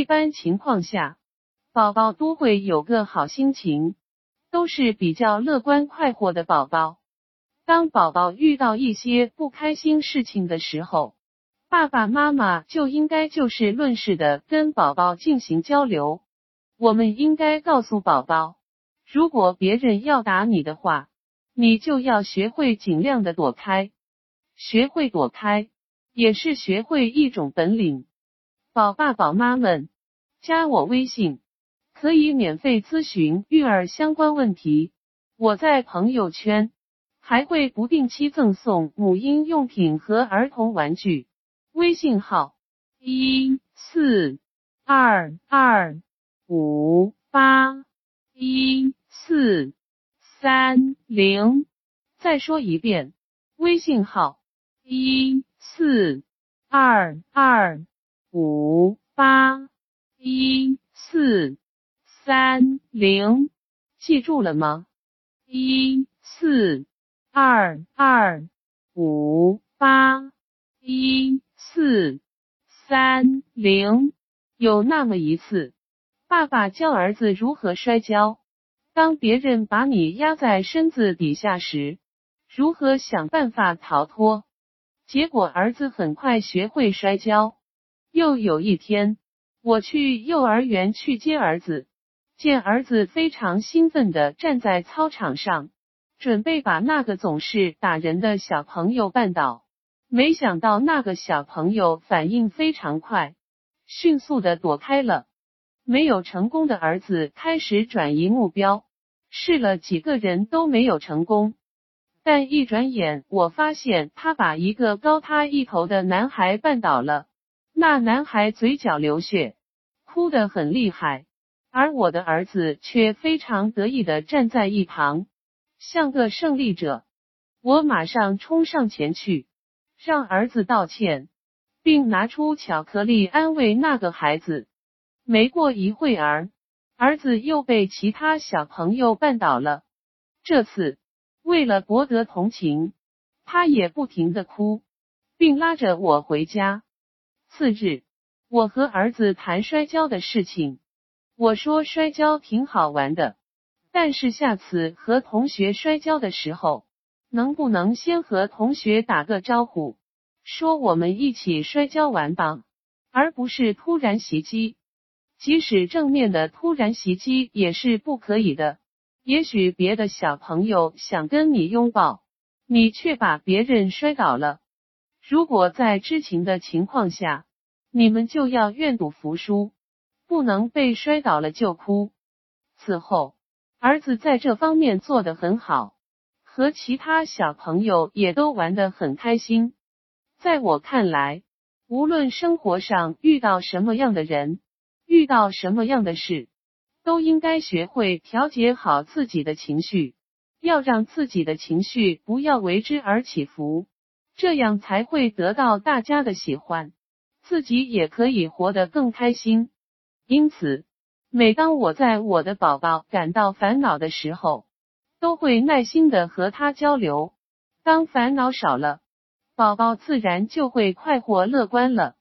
一般情况下，宝宝都会有个好心情，都是比较乐观快活的宝宝。当宝宝遇到一些不开心事情的时候，爸爸妈妈就应该就事论事的跟宝宝进行交流。我们应该告诉宝宝，如果别人要打你的话，你就要学会尽量的躲开。学会躲开，也是学会一种本领。宝爸宝妈们，加我微信，可以免费咨询育儿相关问题。我在朋友圈。还会不定期赠送母婴用品和儿童玩具。微信号：一四二二五八一四三零。再说一遍，微信号：一四二二五八一四三零。记住了吗？一四。二二五八一四三零，有那么一次，爸爸教儿子如何摔跤。当别人把你压在身子底下时，如何想办法逃脱？结果儿子很快学会摔跤。又有一天，我去幼儿园去接儿子，见儿子非常兴奋的站在操场上。准备把那个总是打人的小朋友绊倒，没想到那个小朋友反应非常快，迅速的躲开了。没有成功的儿子开始转移目标，试了几个人都没有成功。但一转眼，我发现他把一个高他一头的男孩绊倒了，那男孩嘴角流血，哭得很厉害，而我的儿子却非常得意的站在一旁。像个胜利者，我马上冲上前去，让儿子道歉，并拿出巧克力安慰那个孩子。没过一会儿，儿子又被其他小朋友绊倒了。这次为了博得同情，他也不停的哭，并拉着我回家。次日，我和儿子谈摔跤的事情，我说摔跤挺好玩的。但是下次和同学摔跤的时候，能不能先和同学打个招呼，说我们一起摔跤玩吧，而不是突然袭击。即使正面的突然袭击也是不可以的。也许别的小朋友想跟你拥抱，你却把别人摔倒了。如果在知情的情况下，你们就要愿赌服输，不能被摔倒了就哭。此后。儿子在这方面做得很好，和其他小朋友也都玩得很开心。在我看来，无论生活上遇到什么样的人，遇到什么样的事，都应该学会调节好自己的情绪，要让自己的情绪不要为之而起伏，这样才会得到大家的喜欢，自己也可以活得更开心。因此。每当我在我的宝宝感到烦恼的时候，都会耐心的和他交流。当烦恼少了，宝宝自然就会快活乐观了。